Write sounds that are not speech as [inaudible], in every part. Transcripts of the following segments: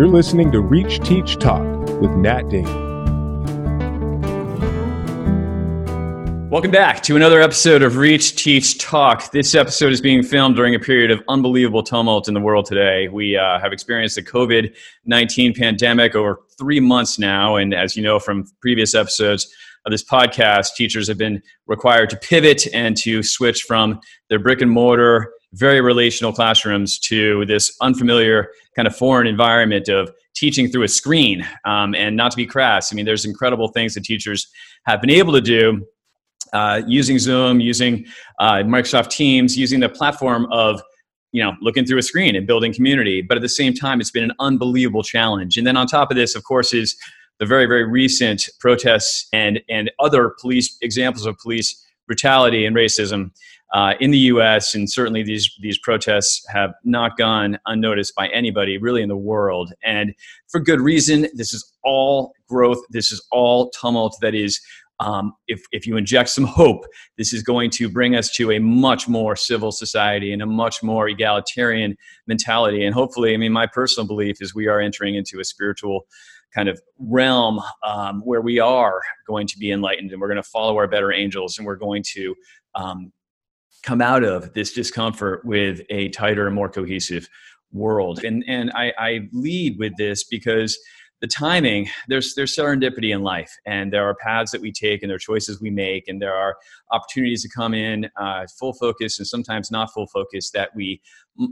You're listening to Reach Teach Talk with Nat Dane. Welcome back to another episode of Reach Teach Talk. This episode is being filmed during a period of unbelievable tumult in the world today. We uh, have experienced the COVID 19 pandemic over three months now. And as you know from previous episodes of this podcast, teachers have been required to pivot and to switch from their brick and mortar very relational classrooms to this unfamiliar kind of foreign environment of teaching through a screen. Um, and not to be crass, I mean, there's incredible things that teachers have been able to do uh, using Zoom, using uh, Microsoft Teams, using the platform of you know looking through a screen and building community. But at the same time, it's been an unbelievable challenge. And then on top of this, of course, is the very very recent protests and and other police examples of police brutality and racism uh, in the U.S. and certainly these these protests have not gone unnoticed by anybody really in the world, and for good reason. This is all growth. This is all tumult. That is. Um, if, if you inject some hope, this is going to bring us to a much more civil society and a much more egalitarian mentality. And hopefully, I mean, my personal belief is we are entering into a spiritual kind of realm um, where we are going to be enlightened and we're going to follow our better angels and we're going to um, come out of this discomfort with a tighter and more cohesive world. And and I, I lead with this because the timing there's there's serendipity in life and there are paths that we take and there are choices we make and there are opportunities to come in uh, full focus and sometimes not full focus that we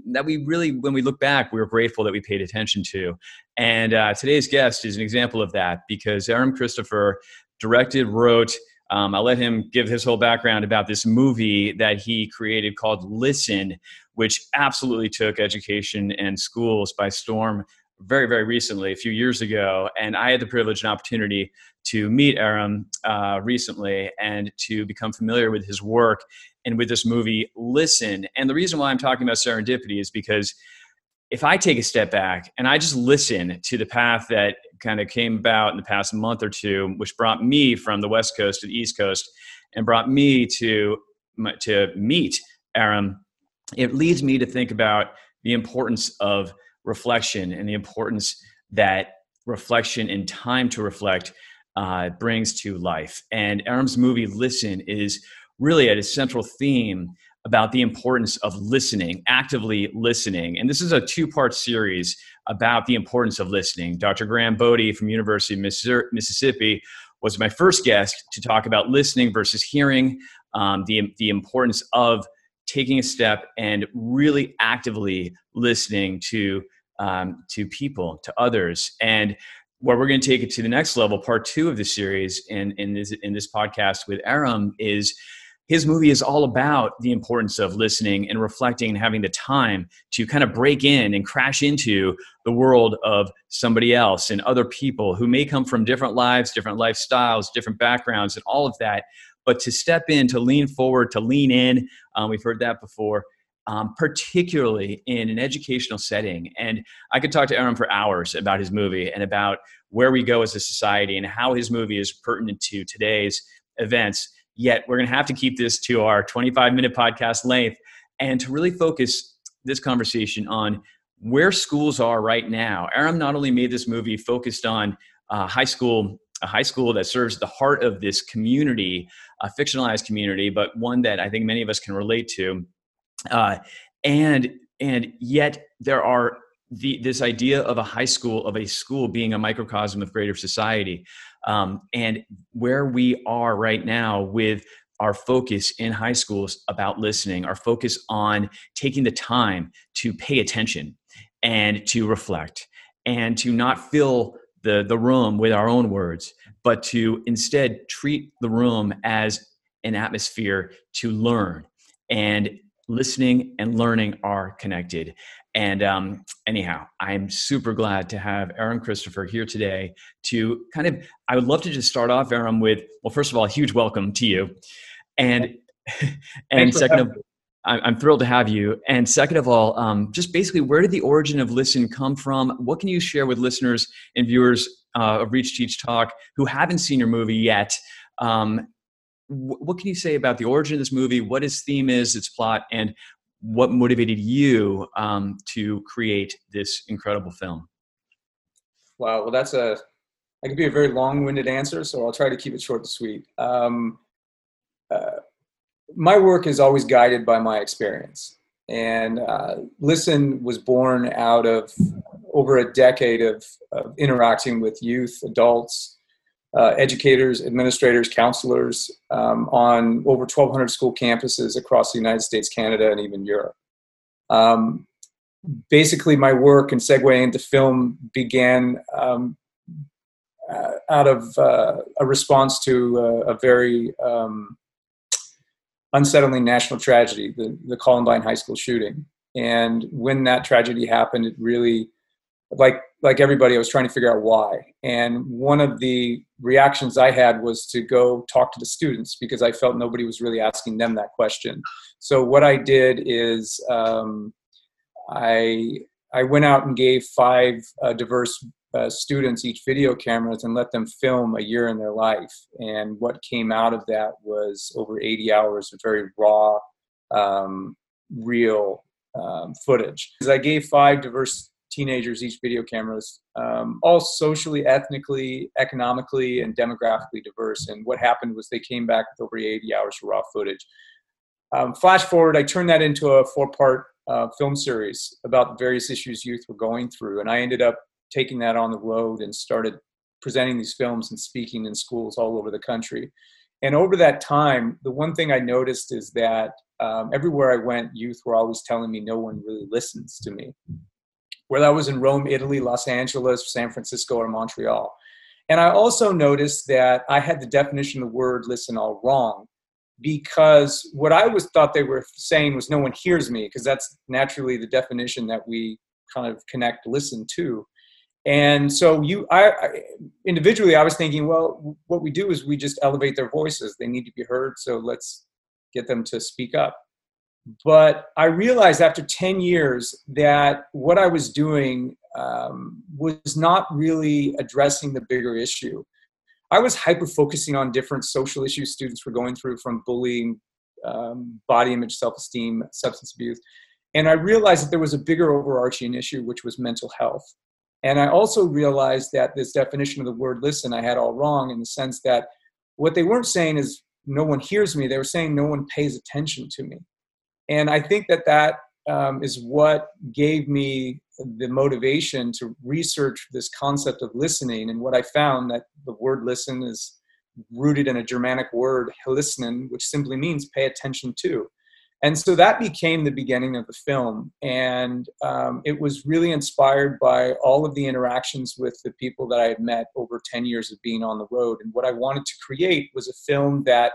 that we really when we look back we are grateful that we paid attention to and uh, today's guest is an example of that because Erahm christopher directed wrote um, I'll let him give his whole background about this movie that he created called Listen, which absolutely took education and schools by storm very, very recently, a few years ago. And I had the privilege and opportunity to meet Erahm uh, recently and to become familiar with his work and with this movie, Listen. And the reason why I'm talking about serendipity is because if I take a step back and I just listen to the path that kind of came about in the past month or two, which brought me from the West Coast to the East Coast and brought me to, to meet Erahm, it leads me to think about the importance of reflection and the importance that reflection and time to reflect uh, brings to life. And Erahm's movie, Listen, is really at a central theme about the importance of listening, actively listening. And this is a two-part series about the importance of listening. Dr. Graham Bodie from University of Mississippi was my first guest to talk about listening versus hearing, um, the, the importance of taking a step and really actively listening to um, to people, to others. And where we're going to take it to the next level, part two of the series in, in, this, in this podcast with Erahm is his movie is all about the importance of listening and reflecting and having the time to kind of break in and crash into the world of somebody else and other people who may come from different lives, different lifestyles, different backgrounds, and all of that. But to step in, to lean forward, to lean in, um, we've heard that before, um, particularly in an educational setting. And I could talk to Erahm for hours about his movie and about where we go as a society and how his movie is pertinent to today's events Yet we're going to have to keep this to our 25 minute podcast length and to really focus this conversation on where schools are right now. Erahm not only made this movie focused on uh, high school, a high school that serves the heart of this community, a fictionalized community, but one that I think many of us can relate to. Uh, and and yet there are the, this idea of a high school of a school being a microcosm of greater society um, and where we are right now with our focus in high schools about listening, our focus on taking the time to pay attention and to reflect and to not fill the, the room with our own words, but to instead treat the room as an atmosphere to learn. And listening and learning are connected. And um, anyhow, I'm super glad to have Erahm Christopher here today to kind of, I would love to just start off, Erahm, with, well, first of all, a huge welcome to you. And, [laughs] and second of, all, I'm thrilled to have you. And second of all, um, just basically, where did the origin of Listen come from? What can you share with listeners and viewers uh, of Reach Teach Talk who haven't seen your movie yet? Um, what can you say about the origin of this movie, what its theme is, its plot, and what motivated you um, to create this incredible film? Wow. Well, that's a that could be a very long-winded answer, so I'll try to keep it short and sweet. Um, uh, my work is always guided by my experience, and uh, Listen was born out of over a decade of, of interacting with youth, adults, uh, educators, administrators, counselors um, on over 1,200 school campuses across the United States, Canada, and even Europe. Um, basically, my work and segue into film began um, uh, out of uh, a response to a very um, unsettling national tragedy, the, the Columbine High School shooting. And when that tragedy happened, it really like like everybody i was trying to figure out why. And one of the reactions i had was to go talk to the students because i felt nobody was really asking them that question. So what i did is um, i i went out and gave five uh, diverse uh, students each video cameras and let them film a year in their life. And what came out of that was over 80 hours of very raw um, real um, footage. I gave five diverse teenagers each video cameras, um, all socially, ethnically, economically, and demographically diverse. And what happened was they came back with over 80 hours of raw footage. Um, flash forward, I turned that into a four part uh, film series about various issues youth were going through. And I ended up taking that on the road and started presenting these films and speaking in schools all over the country. And over that time, the one thing I noticed is that um, everywhere I went, youth were always telling me no one really listens to me whether I was in Rome, Italy, Los Angeles, San Francisco, or Montreal. And I also noticed that I had the definition of the word listen all wrong because what I was thought they were saying was no one hears me because that's naturally the definition that we kind of connect listen to. And so you, I, I, individually, I was thinking, well, what we do is we just elevate their voices. They need to be heard, so let's get them to speak up. But I realized after 10 years that what I was doing um, was not really addressing the bigger issue. I was hyper focusing on different social issues students were going through from bullying, um, body image, self esteem, substance abuse. And I realized that there was a bigger overarching issue, which was mental health. And I also realized that this definition of the word listen I had all wrong in the sense that what they weren't saying is no one hears me, they were saying no one pays attention to me. And I think that that um, is what gave me the motivation to research this concept of listening. And what I found that the word listen is rooted in a Germanic word, "listening," which simply means pay attention to. And so that became the beginning of the film. And um, it was really inspired by all of the interactions with the people that I had met over 10 years of being on the road. And what I wanted to create was a film that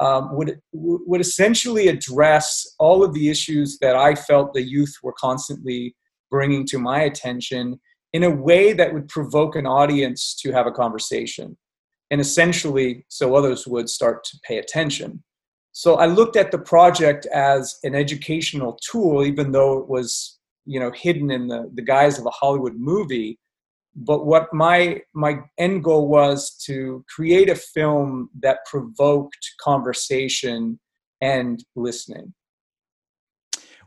um, would would essentially address all of the issues that I felt the youth were constantly bringing to my attention in a way that would provoke an audience to have a conversation, and essentially, so others would start to pay attention. So I looked at the project as an educational tool, even though it was you know hidden in the, the guise of a Hollywood movie but what my my end goal was to create a film that provoked conversation and listening.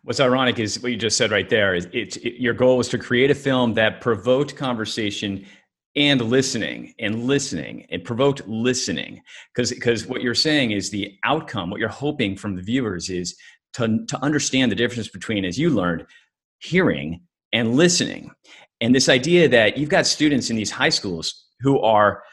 What's ironic is what you just said right there is it, your goal was to create a film that provoked conversation and listening and listening it provoked listening. Because because what you're saying is the outcome what you're hoping from the viewers is to to understand the difference between as you learned hearing and listening and this idea that you've got students in these high schools who are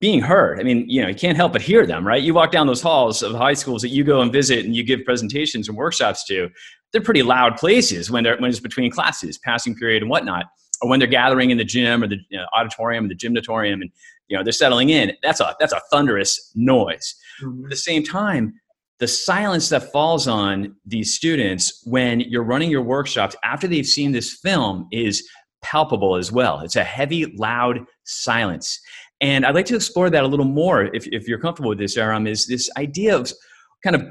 being heard. I mean, you know, you can't help but hear them, right? You walk down those halls of high schools that you go and visit and you give presentations and workshops to. They're pretty loud places when they're when it's between classes, passing period and whatnot, or when they're gathering in the gym or the you know, auditorium, the gymnatorium, and you know they're settling in. That's a that's a thunderous noise. Mm-hmm. At the same time, the silence that falls on these students when you're running your workshops after they've seen this film is palpable as well. It's a heavy, loud silence. And I'd like to explore that a little more, if, if you're comfortable with this, Erahm, is this idea of kind of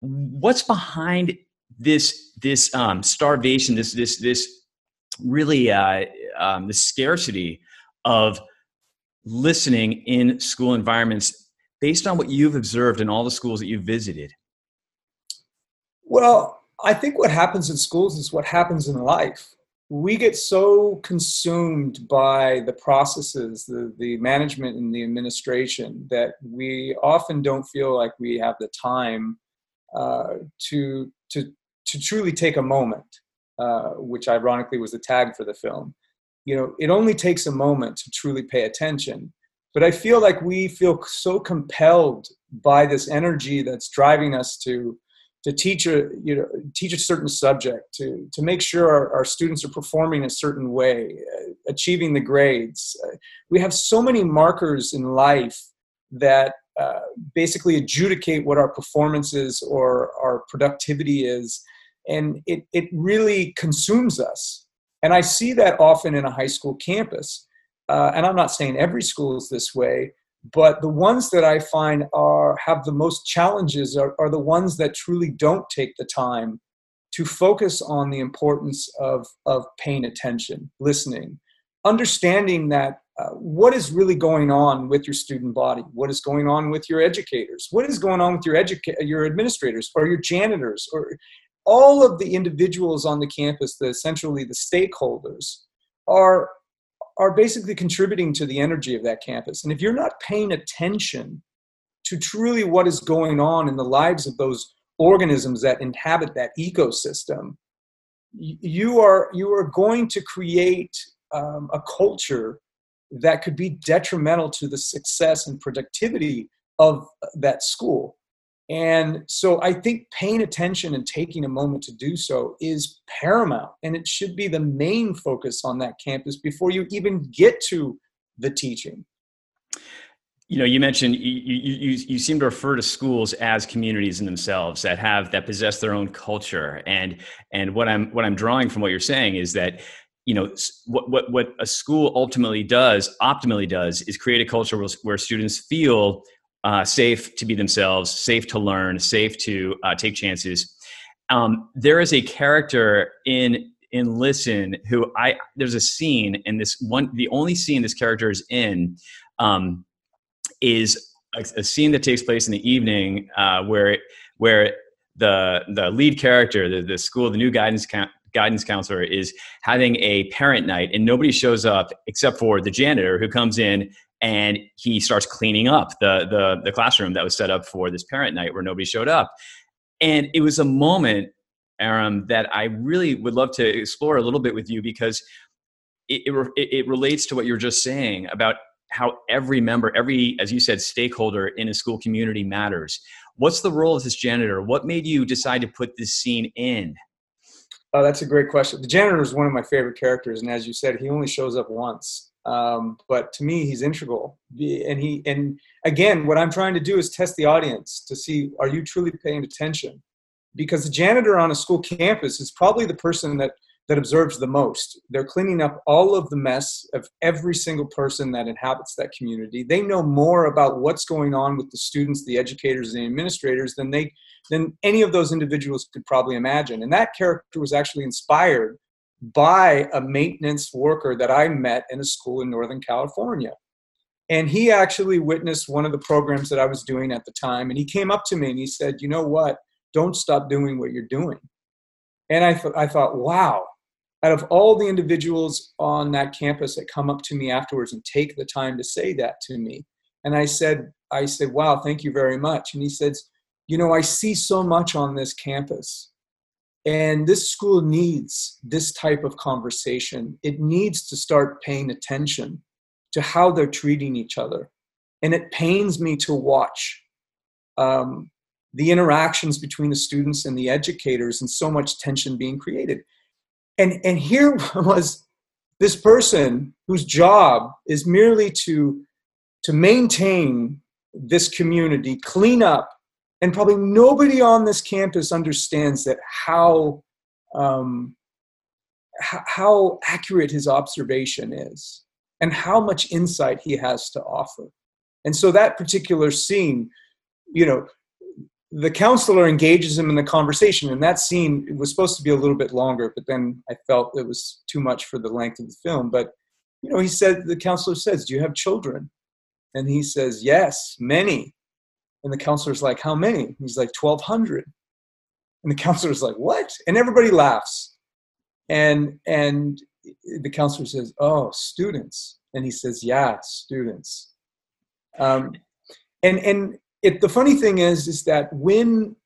what's behind this this um, starvation, this this this really uh, um, the scarcity of listening in school environments based on what you've observed in all the schools that you've visited? Well, I think what happens in schools is what happens in life we get so consumed by the processes, the, the management and the administration, that we often don't feel like we have the time uh, to, to, to truly take a moment, uh, which ironically was the tag for the film. You know, it only takes a moment to truly pay attention. But I feel like we feel so compelled by this energy that's driving us to to teach a you know teach a certain subject to to make sure our, our students are performing a certain way uh, achieving the grades. Uh, we have so many markers in life that uh, basically adjudicate what our performance is or our productivity is and it, it really consumes us. And i see that often in a high school campus uh, and i'm not saying every school is this way but the ones that i find are have the most challenges are, are the ones that truly don't take the time to focus on the importance of, of paying attention listening understanding that uh, what is really going on with your student body? What is going on with your educators? What is going on with your educa- your administrators or your janitors or all of the individuals on the campus the essentially the stakeholders are are basically contributing to the energy of that campus. And if you're not paying attention to truly what is going on in the lives of those organisms that inhabit that ecosystem, you are you are going to create um, a culture that could be detrimental to the success and productivity of that school. And so I think paying attention and taking a moment to do so is paramount. And it should be the main focus on that campus before you even get to the teaching. You know, you mentioned you, you, you seem to refer to schools as communities in themselves that have that possess their own culture. And and what I'm what I'm drawing from what you're saying is that you know what what what a school ultimately does optimally does is create a culture where, where students feel uh, safe to be themselves, safe to learn, safe to uh, take chances. Um, there is a character in in Listen who I there's a scene in this one the only scene this character is in um, is a, a, scene that takes place in the evening uh, where where the the lead character the, the school the new guidance guidance counselor is having a parent night and nobody shows up except for the janitor who comes in and he starts cleaning up the, the, the classroom that was set up for this parent night where nobody showed up. And it was a moment, Erahm, that I really would love to explore a little bit with you because it, it, it relates to what you're just saying about how every member, every, as you said, stakeholder in a school community matters. What's the role of this janitor? What made you decide to put this scene in? Oh, that's a great question. The janitor is one of my favorite characters, and as you said, he only shows up once. Um, but to me, he's integral. And he and again, what I'm trying to do is test the audience to see are you truly paying attention? Because the janitor on a school campus is probably the person that that observes the most. They're cleaning up all of the mess of every single person that inhabits that community. They know more about what's going on with the students, the educators, the administrators than they than any of those individuals could probably imagine. And that character was actually inspired by a maintenance worker that I met in a school in Northern California. And he actually witnessed one of the programs that I was doing at the time. And he came up to me and he said, You know what? Don't stop doing what you're doing. And I, th- I thought, wow, out of all the individuals on that campus that come up to me afterwards and take the time to say that to me. And I said, I said, wow, thank you very much. And he says, you know, I see so much on this campus and this school needs this type of conversation. It needs to start paying attention to how they're treating each other. And it pains me to watch um, the interactions between the students and the educators and so much tension being created. And, and here [laughs] was this person whose job is merely to, to maintain this community, clean up, and probably nobody on this campus understands that how um, how accurate his observation is and how much insight he has to offer. And so that particular scene you know the counselor engages him in the conversation and that scene was supposed to be a little bit longer but then i felt it was too much for the length of the film. But you know he said the counselor says do you have children? And he says yes many and the counselor's like, How many? He's like, 1,200. And the [laughs] counselor's like, What? And everybody laughs. and and the counselor says, "Oh, students," and he says, "Yeah, students." Um, and and it, the funny thing is, is that when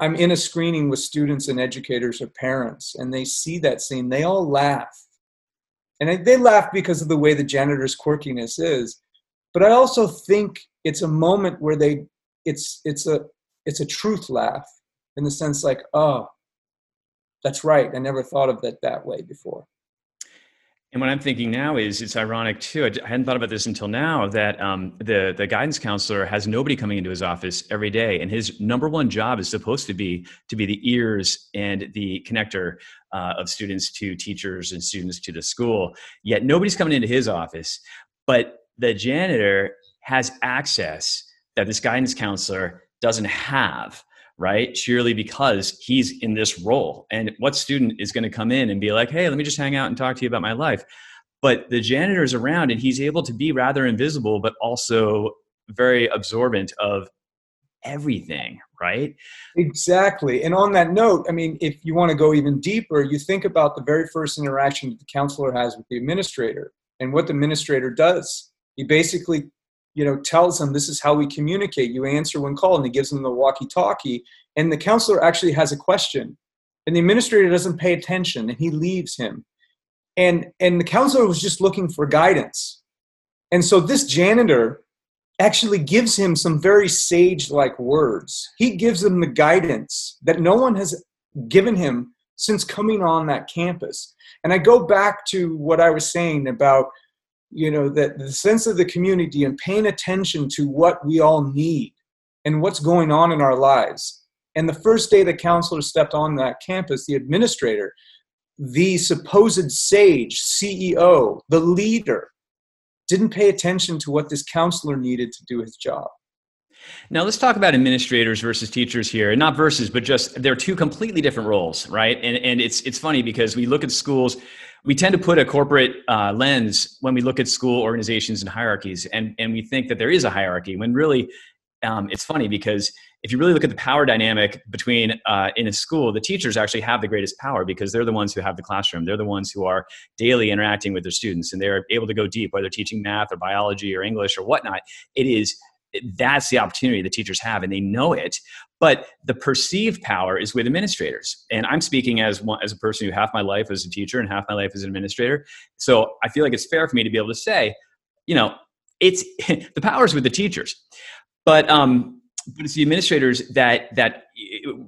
I'm in a screening with students and educators or parents, and they see that scene, they all laugh, and they laugh because of the way the janitor's quirkiness is. But I also think it's a moment where they, it's it's a it's a truth laugh in the sense like, oh, that's right. I never thought of it that way before. And what I'm thinking now is it's ironic too. I hadn't thought about this until now that um, the the guidance counselor has nobody coming into his office every day, and his number one job is supposed to be to be the ears and the connector uh, of students to teachers and students to the school. Yet nobody's coming into his office, but the janitor has access that this guidance counselor doesn't have right? Surely because he's in this role. And what student is going to come in and be like, hey, let me just hang out and talk to you about my life? But the janitor is around and he's able to be rather invisible, but also very absorbent of everything, right? Exactly. And on that note, I mean, if you want to go even deeper, you think about the very first interaction that the counselor has with the administrator and what the administrator does. He basically you know, tells him this is how we communicate. You answer when called, and he gives him the walkie-talkie. And the counselor actually has a question, and the administrator doesn't pay attention, and he leaves him. And and the counselor was just looking for guidance, and so this janitor actually gives him some very sage-like words. He gives him the guidance that no one has given him since coming on that campus. And I go back to what I was saying about you know that the sense of the community and paying attention to what we all need and what's going on in our lives and the first day the counselor stepped on that campus the administrator the supposed sage ceo the leader didn't pay attention to what this counselor needed to do his job now let's talk about administrators versus teachers here. Not versus, but just they're two completely different roles, right? And and it's it's funny because we look at schools we tend to put a corporate uh, lens when we look at school organizations and hierarchies, and, and we think that there is a hierarchy when really um, it's funny because if you really look at the power dynamic between uh, in a school, the teachers actually have the greatest power because they're the ones who have the classroom. They're the ones who are daily interacting with their students, and they're able to go deep, whether teaching math or biology or English or whatnot. It is that's the opportunity the teachers have and they know it but the perceived power is with administrators. And i'm speaking as one as a person who half my life as a teacher and half my life as an administrator. So i feel like it's fair for me to be able to say you know it's [laughs] the power is with the teachers. But um but it's the administrators that that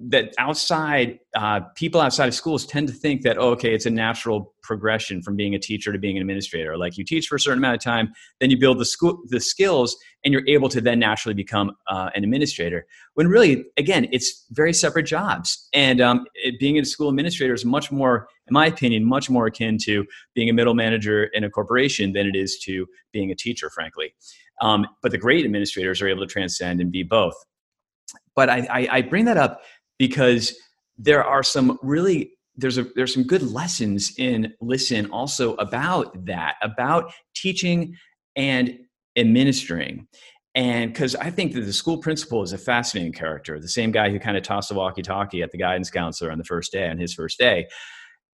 that outside uh, people outside of schools tend to think that oh, okay it's a natural progression from being a teacher to being an administrator. Like you teach for a certain amount of time then you build the school the skills and you're able to then naturally become uh, an administrator. When really again it's very separate jobs. And um, it, being a school administrator is much more in my opinion much more akin to being a middle manager in a corporation than it is to being a teacher frankly um, but the great administrators are able to transcend and be both. But I, I, I bring that up because there are some really there's a there's some good lessons in listen also about that about teaching and administering and because i think that the school principal is a fascinating character the same guy who kind of tossed the walkie talkie at the guidance counselor on the first day on his first day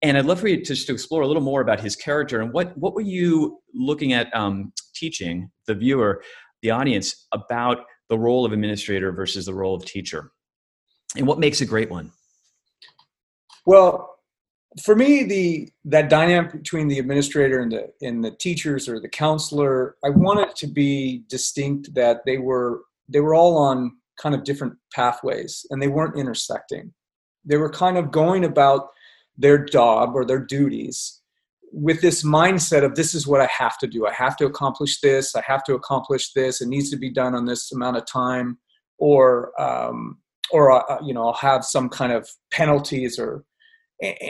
and I'd love for you to just explore a little more about his character and what what were you looking at um, teaching the viewer, the audience about the role of administrator versus the role of teacher, and what makes a great one. Well, for me, the that dynamic between the administrator and the and the teachers or the counselor, I wanted it to be distinct that they were they were all on kind of different pathways and they weren't intersecting. They were kind of going about their job or their duties with this mindset of this is what I have to do. I have to accomplish this. I have to accomplish this. It needs to be done on this amount of time, or um, or uh, you know I'll have some kind of penalties or.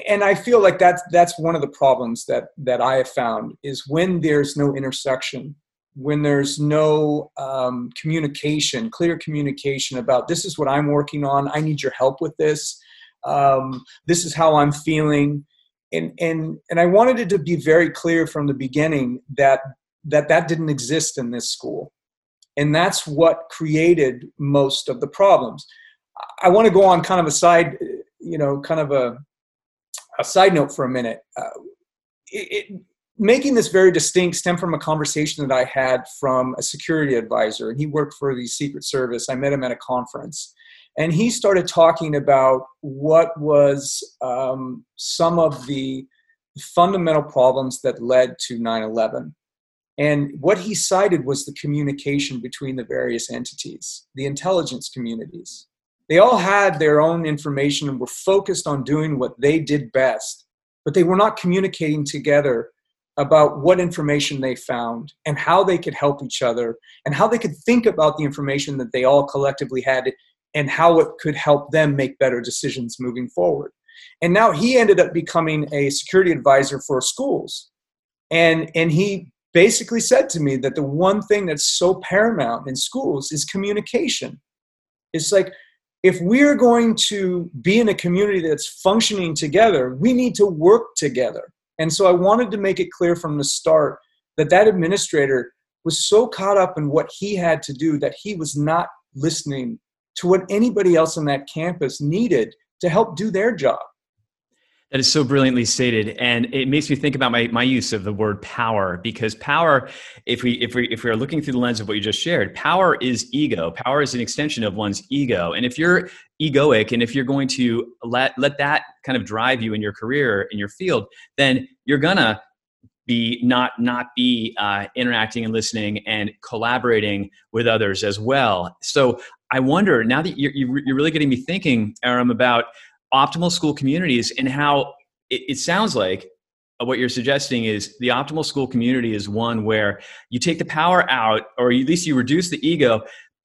And I feel like that's that's one of the problems that that I have found is when there's no intersection, when there's no um, communication, clear communication about this is what I'm working on. I need your help with this um, this is how i'm feeling. And and and i wanted it to be very clear from the beginning that that that didn't exist in this school. And that's what created most of the problems. I want to go on kind of a side you know kind of a a side note for a minute. Uh, it, it, making this very distinct stemmed from a conversation that I had from a security advisor, and he worked for the Secret Service. I met him at a conference, and he started talking about what was um, some of the fundamental problems that led to 9/11. And what he cited was the communication between the various entities, the intelligence communities. They all had their own information and were focused on doing what they did best, but they were not communicating together about what information they found and how they could help each other and how they could think about the information that they all collectively had and how it could help them make better decisions moving forward. And now he ended up becoming a security advisor for schools. And, and he basically said to me that the one thing that's so paramount in schools is communication. It's like if we're going to be in a community that's functioning together, we need to work together. And so I wanted to make it clear from the start that that administrator was so caught up in what he had to do that he was not listening to what anybody else on that campus needed to help do their job. That is so brilliantly stated, and it makes me think about my, my use of the word power because power, if we if we if we are looking through the lens of what you just shared, power is ego. Power is an extension of one's ego, and if you're egoic and if you're going to let let that kind of drive you in your career in your field, then you're gonna be not not be uh, interacting and listening and collaborating with others as well. So I wonder now that you're, you're really getting me thinking, Erahm, about optimal school communities and how it, it sounds like what you're suggesting is the optimal school community is one where you take the power out or at least you reduce the ego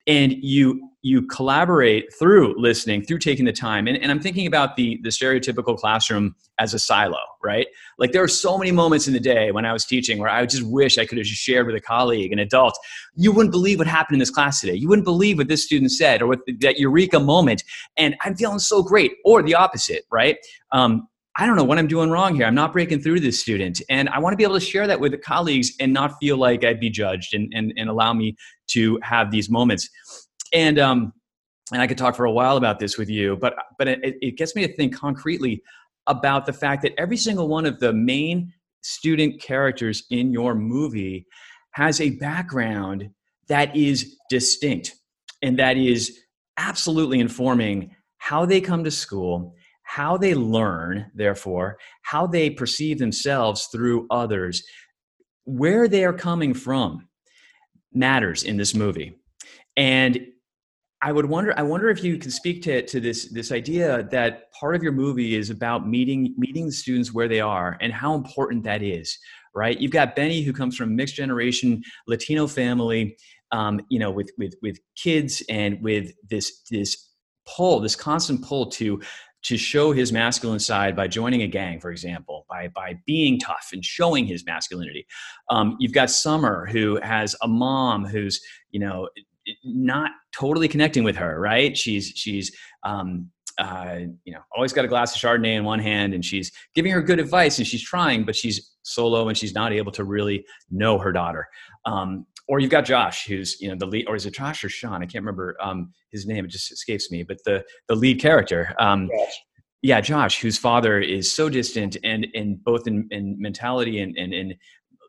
and you you collaborate through listening through taking the time. And, and i'm thinking about the the stereotypical classroom as a silo right? Like there are so many moments in the day when i was teaching where i just wish i could have just shared with a colleague an adult. You wouldn't believe what happened in this class today. You wouldn't believe what this student said or what the, that eureka moment. And i'm feeling so great or the opposite right? Um, I don't know what I'm doing wrong here. I'm not breaking through this student. And I want to be able to share that with the colleagues and not feel like I'd be judged and, and, and allow me to have these moments. And, um, and I could talk for a while about this with you, but, but it, it gets me to think concretely about the fact that every single one of the main student characters in your movie has a background that is distinct and that is absolutely informing how they come to school how they learn, therefore, how they perceive themselves through others, where they are coming from matters in this movie. And I would wonder. I wonder if you can speak to, to this this idea that part of your movie is about meeting meeting the students where they are and how important that is. Right? You've got Benny who comes from mixed generation Latino family, um, you know, with with with kids and with this this pull, this constant pull to to show his masculine side by joining a gang, for example, by, by being tough and showing his masculinity. Um, you've got Summer, who has a mom who's, you know, not totally connecting with her, right? She's, she's, um, uh, you know, always got a glass of Chardonnay in one hand and she's giving her good advice and she's trying, but she's solo and she's not able to really know her daughter. Um, or you've got Josh, who's you know the lead, or is it Josh or Sean? I can't remember um, his name; it just escapes me. But the the lead character, um, yeah, Josh, whose father is so distant, and in both in, in mentality and and in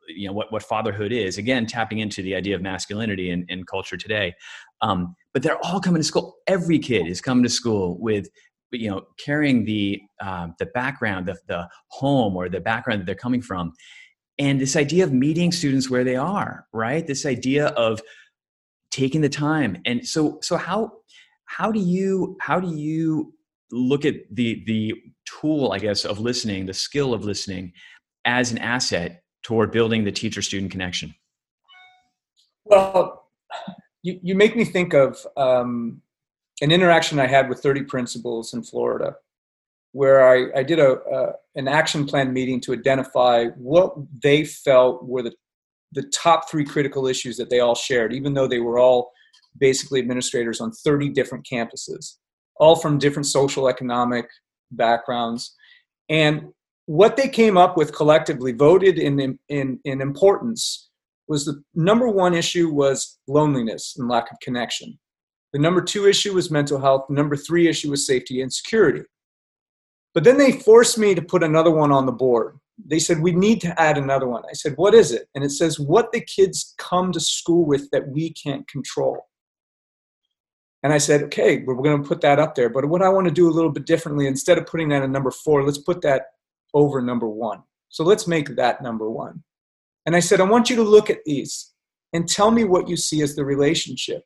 you know what what fatherhood is. Again, tapping into the idea of masculinity in, in culture today. Um, but they're all coming to school. Every kid is coming to school with you know carrying the uh, the background, the the home or the background that they're coming from. And this idea of meeting students where they are right? This idea of taking the time. And so so how how do you how do you look at the the tool i guess of listening the skill of listening as an asset toward building the teacher student connection? Well you, you make me think of um, an interaction i had with 30 principals in florida where I, I did a, a, an action plan meeting to identify what they felt were the, the top three critical issues that they all shared, even though they were all basically administrators on 30 different campuses, all from different social economic backgrounds. And what they came up with collectively, voted in, in, in importance, was the number one issue was loneliness and lack of connection. The number two issue was mental health. The number three issue was safety and security. But then they forced me to put another one on the board. They said, We need to add another one. I said, What is it? And it says, What the kids come to school with that we can't control. And I said, Okay, we're going to put that up there. But what I want to do a little bit differently, instead of putting that in number four, let's put that over number one. So let's make that number one. And I said, I want you to look at these and tell me what you see as the relationship.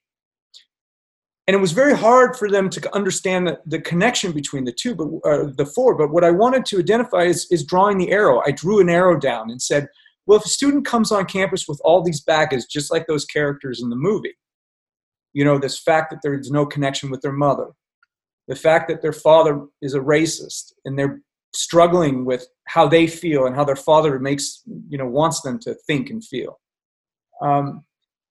And it was very hard for them to understand the, the connection between the two, but uh, the four. But what I wanted to identify is, is drawing the arrow. I drew an arrow down and said, well, if a student comes on campus with all these baggage, just like those characters in the movie, you know, this fact that there's no connection with their mother, the fact that their father is a racist and they're struggling with how they feel and how their father makes, you know, wants them to think and feel um,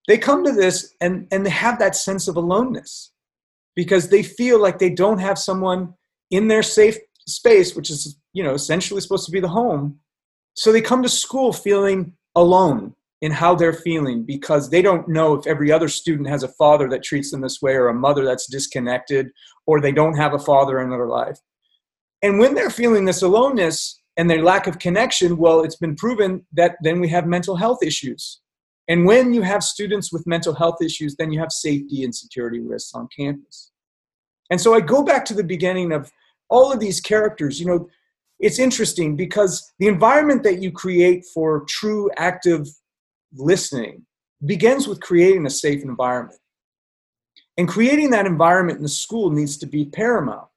they come to this and, and they have that sense of aloneness because they feel like they don't have someone in their safe space, which is you know essentially supposed to be the home. So they come to school feeling alone in how they're feeling because they don't know if every other student has a father that treats them this way or a mother that's disconnected or they don't have a father in their life. And when they're feeling this aloneness and their lack of connection, well, it's been proven that then we have mental health issues. And when you have students with mental health issues, then you have safety and security risks on campus. And so I go back to the beginning of all of these characters. You know, it's interesting because the environment that you create for true active listening begins with creating a safe environment. And creating that environment in the school needs to be paramount.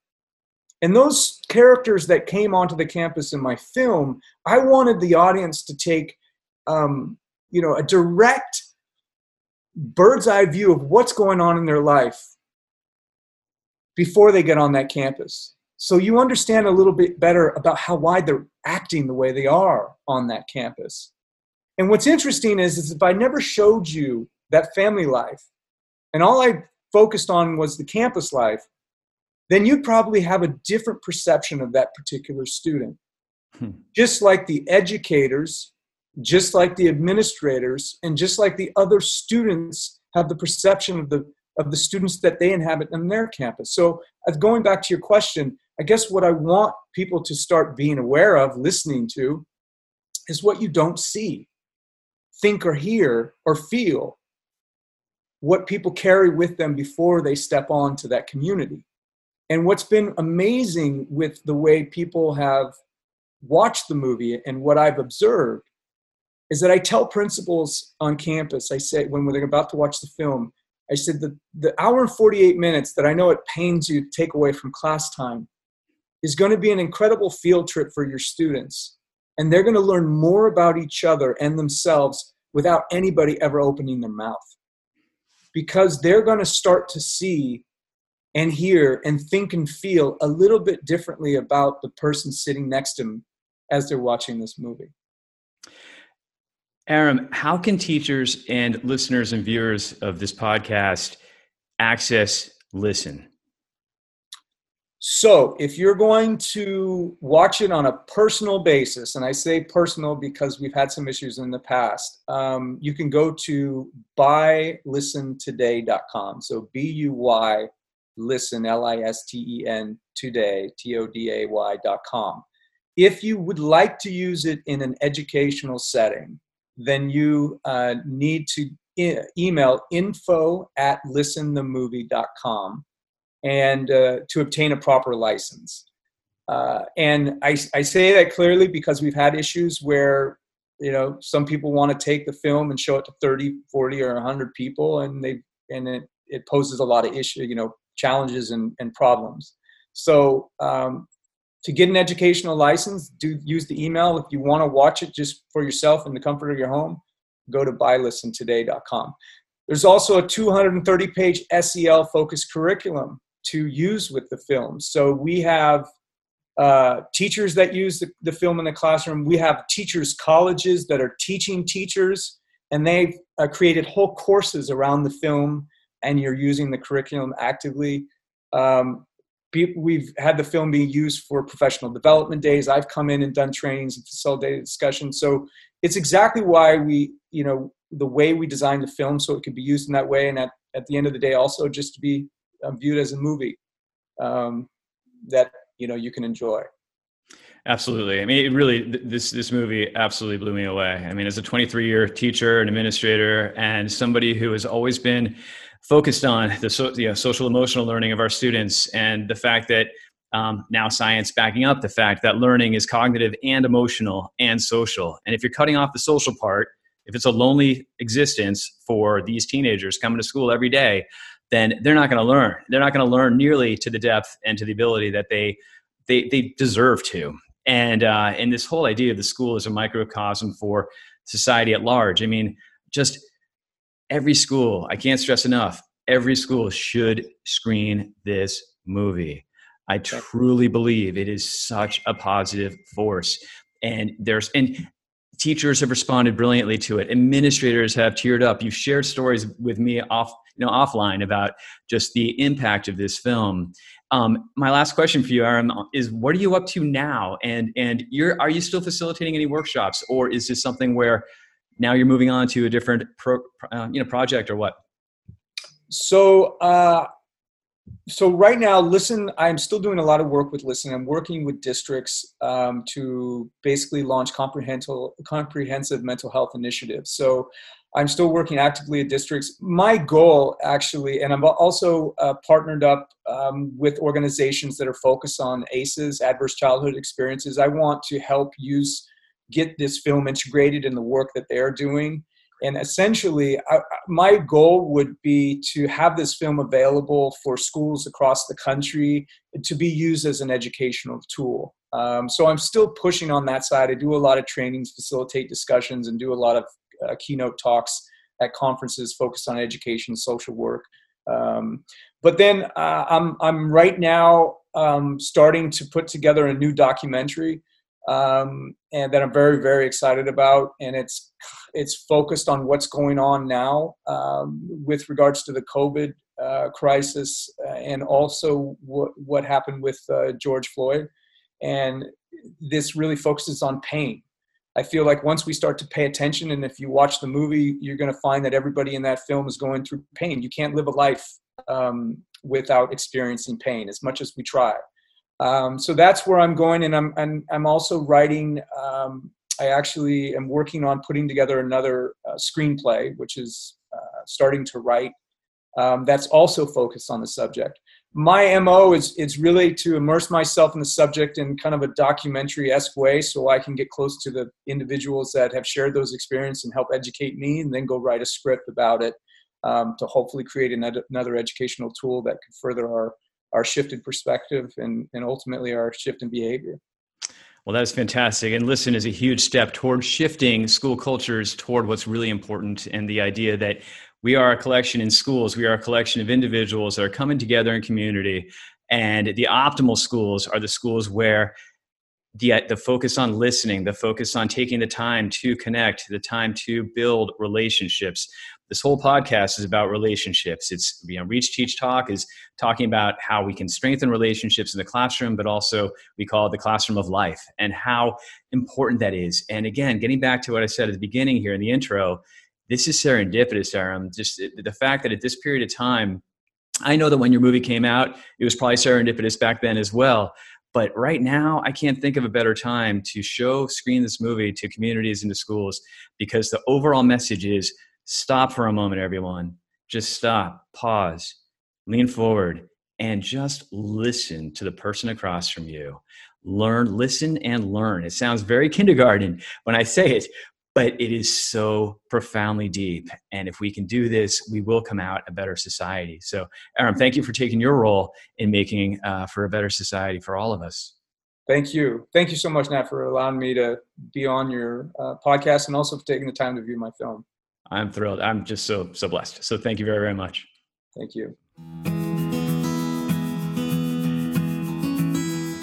And those characters that came onto the campus in my film, I wanted the audience to take um, you know a direct bird's eye view of what's going on in their life before they get on that campus. So you understand a little bit better about how why they're acting the way they are on that campus. And what's interesting is, is if i never showed you that family life and all i focused on was the campus life then you'd probably have a different perception of that particular student hmm. just like the educators just like the administrators and just like the other students have the perception of the of the students that they inhabit in their campus. So, uh, going back to your question, I guess what I want people to start being aware of, listening to, is what you don't see, think, or hear, or feel. What people carry with them before they step onto that community. And what's been amazing with the way people have watched the movie and what I've observed is that I tell principals on campus, I say when they're about to watch the film, I said the, the hour and 48 minutes that I know it pains you to take away from class time is going to be an incredible field trip for your students. And they're going to learn more about each other and themselves without anybody ever opening their mouth. Because they're going to start to see and hear and think and feel a little bit differently about the person sitting next to them as they're watching this movie. Erahm, how can teachers and listeners and viewers of this podcast access Listen? So, if you're going to watch it on a personal basis, and I say personal because we've had some issues in the past, um, you can go to buylistentoday.com. So, B U Y listen, L I S T E N, today, T O D A Y.com. If you would like to use it in an educational setting, then you uh, need to e- email info at listenthemovie.com and uh, to obtain a proper license. Uh, and I, I say that clearly because we've had issues where you know some people want to take the film and show it to 30 40 or 100 people and they and it, it poses a lot of issue you know challenges and, and problems so um, to get an educational license, do use the email. If you want to watch it just for yourself in the comfort of your home, go to buylistentoday.com. There's also a 230 page SEL focused curriculum to use with the film. So we have uh, teachers that use the, the, film in the classroom. We have teachers' colleges that are teaching teachers, and they've uh, created whole courses around the film, and you're using the curriculum actively. Um, we've had the film being used for professional development days. I've come in and done trainings and facilitated discussions. So it's exactly why we, you know, the way we designed the film so it could be used in that way, and at, at the end of the day, also just to be um, viewed as a movie um, that you know you can enjoy. Absolutely. I mean, it really this this movie absolutely blew me away. I mean, as a 23 year teacher and administrator, and somebody who has always been focused on the so, you know, social emotional learning of our students, and the fact that um, now science backing up the fact that learning is cognitive and emotional and social. And if you're cutting off the social part, if it's a lonely existence for these teenagers coming to school every day, then they're not going to learn. They're not going to learn nearly to the depth and to the ability that they they, they deserve to and uh, and this whole idea of the school as a microcosm for society at large. I mean, just every school. I can't stress enough. Every school should screen this movie. I truly believe it is such a positive force, and there's and teachers have responded brilliantly to it. Administrators have teared up. You've shared stories with me off you know offline about just the impact of this film um, my last question for you, Erahm is what are you up to now? And and you're are you still facilitating any workshops, or is this something where now you're moving on to a different pro, uh, you know project or what? So uh, so right now, listen, I'm still doing a lot of work with listen. I'm working with districts um, to basically launch comprehensive comprehensive mental health initiatives. So I'm still working actively at districts. My goal, actually, and I'm also uh, partnered up um, with organizations that are focused on ACEs, adverse childhood experiences. I want to help use get this film integrated in the work that they're doing. And essentially, I, my goal would be to have this film available for schools across the country to be used as an educational tool. Um, so I'm still pushing on that side. I do a lot of trainings, facilitate discussions, and do a lot of uh, keynote talks at conferences focused on education, social work. Um, but then uh, I'm I'm right now um, starting to put together a new documentary, um, and that I'm very very excited about, and it's it's focused on what's going on now um, with regards to the COVID uh, crisis, uh, and also what what happened with uh, George Floyd, and this really focuses on pain I feel like once we start to pay attention, and if you watch the movie, you're going to find that everybody in that film is going through pain. You can't live a life um, without experiencing pain, as much as we try. Um, so that's where I'm going, and I'm I'm, I'm also writing. Um, I actually am working on putting together another uh, screenplay, which is uh, starting to write. Um, that's also focused on the subject my mo is it's really to immerse myself in the subject in kind of a documentary-esque way so i can get close to the individuals that have shared those experiences and help educate me and then go write a script about it um, to hopefully create another, another educational tool that could further our our shifted perspective and, and ultimately our shift in behavior. Well, that's fantastic. And listen is a huge step toward shifting school cultures toward what's really important and the idea that we are a collection in schools. We are a collection of individuals that are coming together in community. And the optimal schools are the schools where the, the focus on listening the focus on taking the time to connect the time to build relationships this whole podcast is about relationships it's you know reach teach talk is talking about how we can strengthen relationships in the classroom but also we call it the classroom of life and how important that is and again getting back to what i said at the beginning here in the intro this is serendipitous, Erahm. Just the fact that at this period of time, I know that when your movie came out, it was probably serendipitous back then as well. But right now, I can't think of a better time to show, screen this movie to communities and to schools because the overall message is stop for a moment, everyone. Just stop, pause, lean forward, and just listen to the person across from you. Learn, listen, and learn. It sounds very kindergarten when I say it, but it is so profoundly deep. And if we can do this, we will come out a better society. So, Erahm, thank you for taking your role in making uh, for a better society for all of us. Thank you. Thank you so much, Nat, for allowing me to be on your uh, podcast and also for taking the time to view my film. I'm thrilled. I'm just so, so blessed. So, thank you very, very much. Thank you.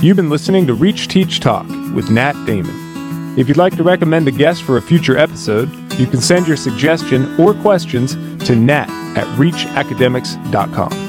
You've been listening to Reach Teach Talk with Nat Damon. If you'd like to recommend a guest for a future episode, you can send your suggestion or questions to nat at reachacademics.com.